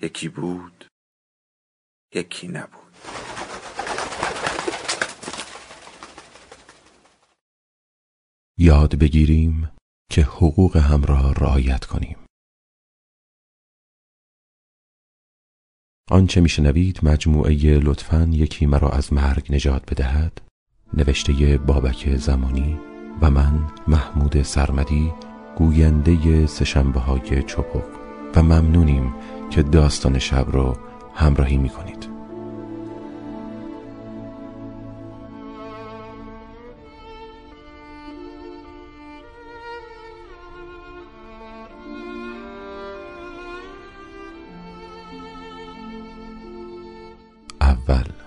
یکی بود یکی نبود. یاد بگیریم که حقوق هم را رعایت کنیم. آنچه میشنوید مجموعه لطفا یکی مرا از مرگ نجات بدهد. نوشته بابک زمانی و من محمود سرمدی گوینده سشنبه های چپق. و ممنونیم که داستان شب رو همراهی می کنید. اول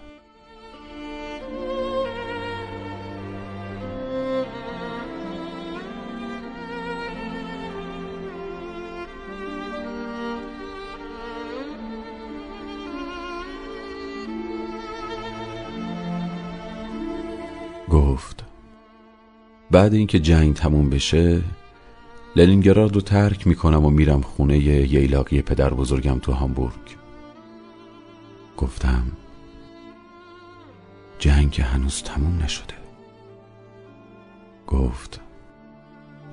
گفت بعد اینکه جنگ تموم بشه لنینگراد رو ترک می‌کنم و میرم خونه ییلاقی پدر بزرگم تو هامبورگ. گفتم جنگ هنوز تموم نشده. گفت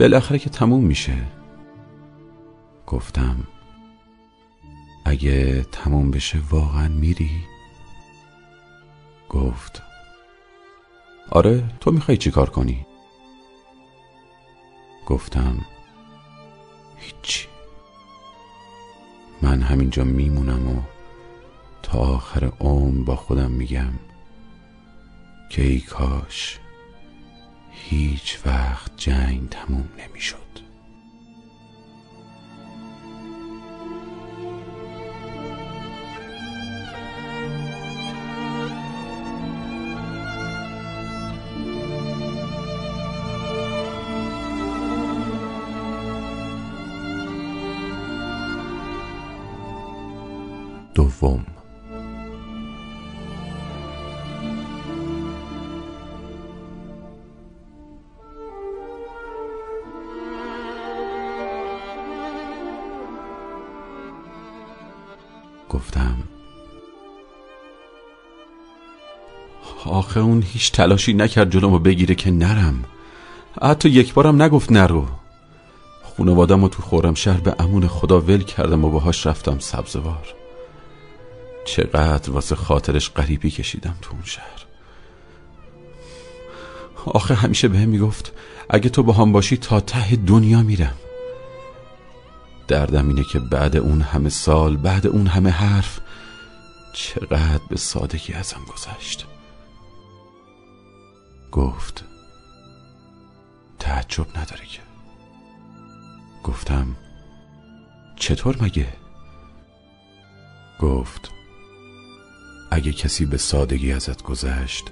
بالاخره که تموم میشه. گفتم اگه تموم بشه واقعا میری؟ گفت آره تو می‌خوای چی کار کنی؟ گفتم هیچی من همینجا میمونم و تا آخر عمر با خودم میگم که ای کاش هیچ وقت جنگ تموم نمی‌شد دوم. گفتم آخه اون هیچ تلاشی نکرد جلومو بگیره که نرم. حتی یک بارم نگفت نرو. خونوادم و تو خورم شهر به امون خدا ول کردم و باهاش رفتم سبزوار. چقدر واسه خاطرش غریبی کشیدم تو اون شهر. آخه همیشه به هم می‌گفت اگه تو با هم باشی تا ته دنیا میرم. دردم اینه که بعد اون همه سال بعد اون همه حرف چقدر به سادگی ازم گذشت. گفت تعجب نداره که. گفتم چطور مگه؟ گفت اگه کسی به سادگی ازت گذشت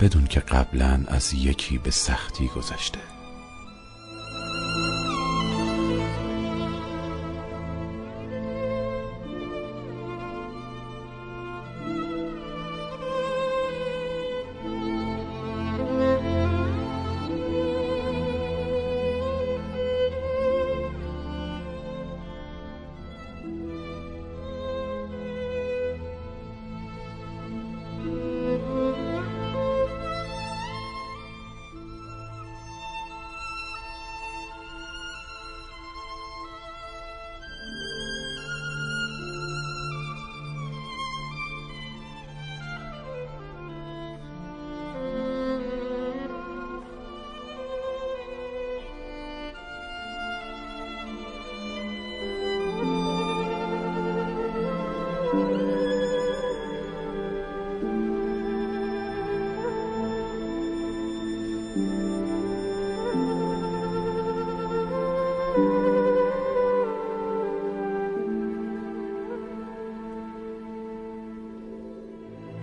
بدون که قبلا از یکی به سختی گذشته.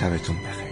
شبتون بخیر.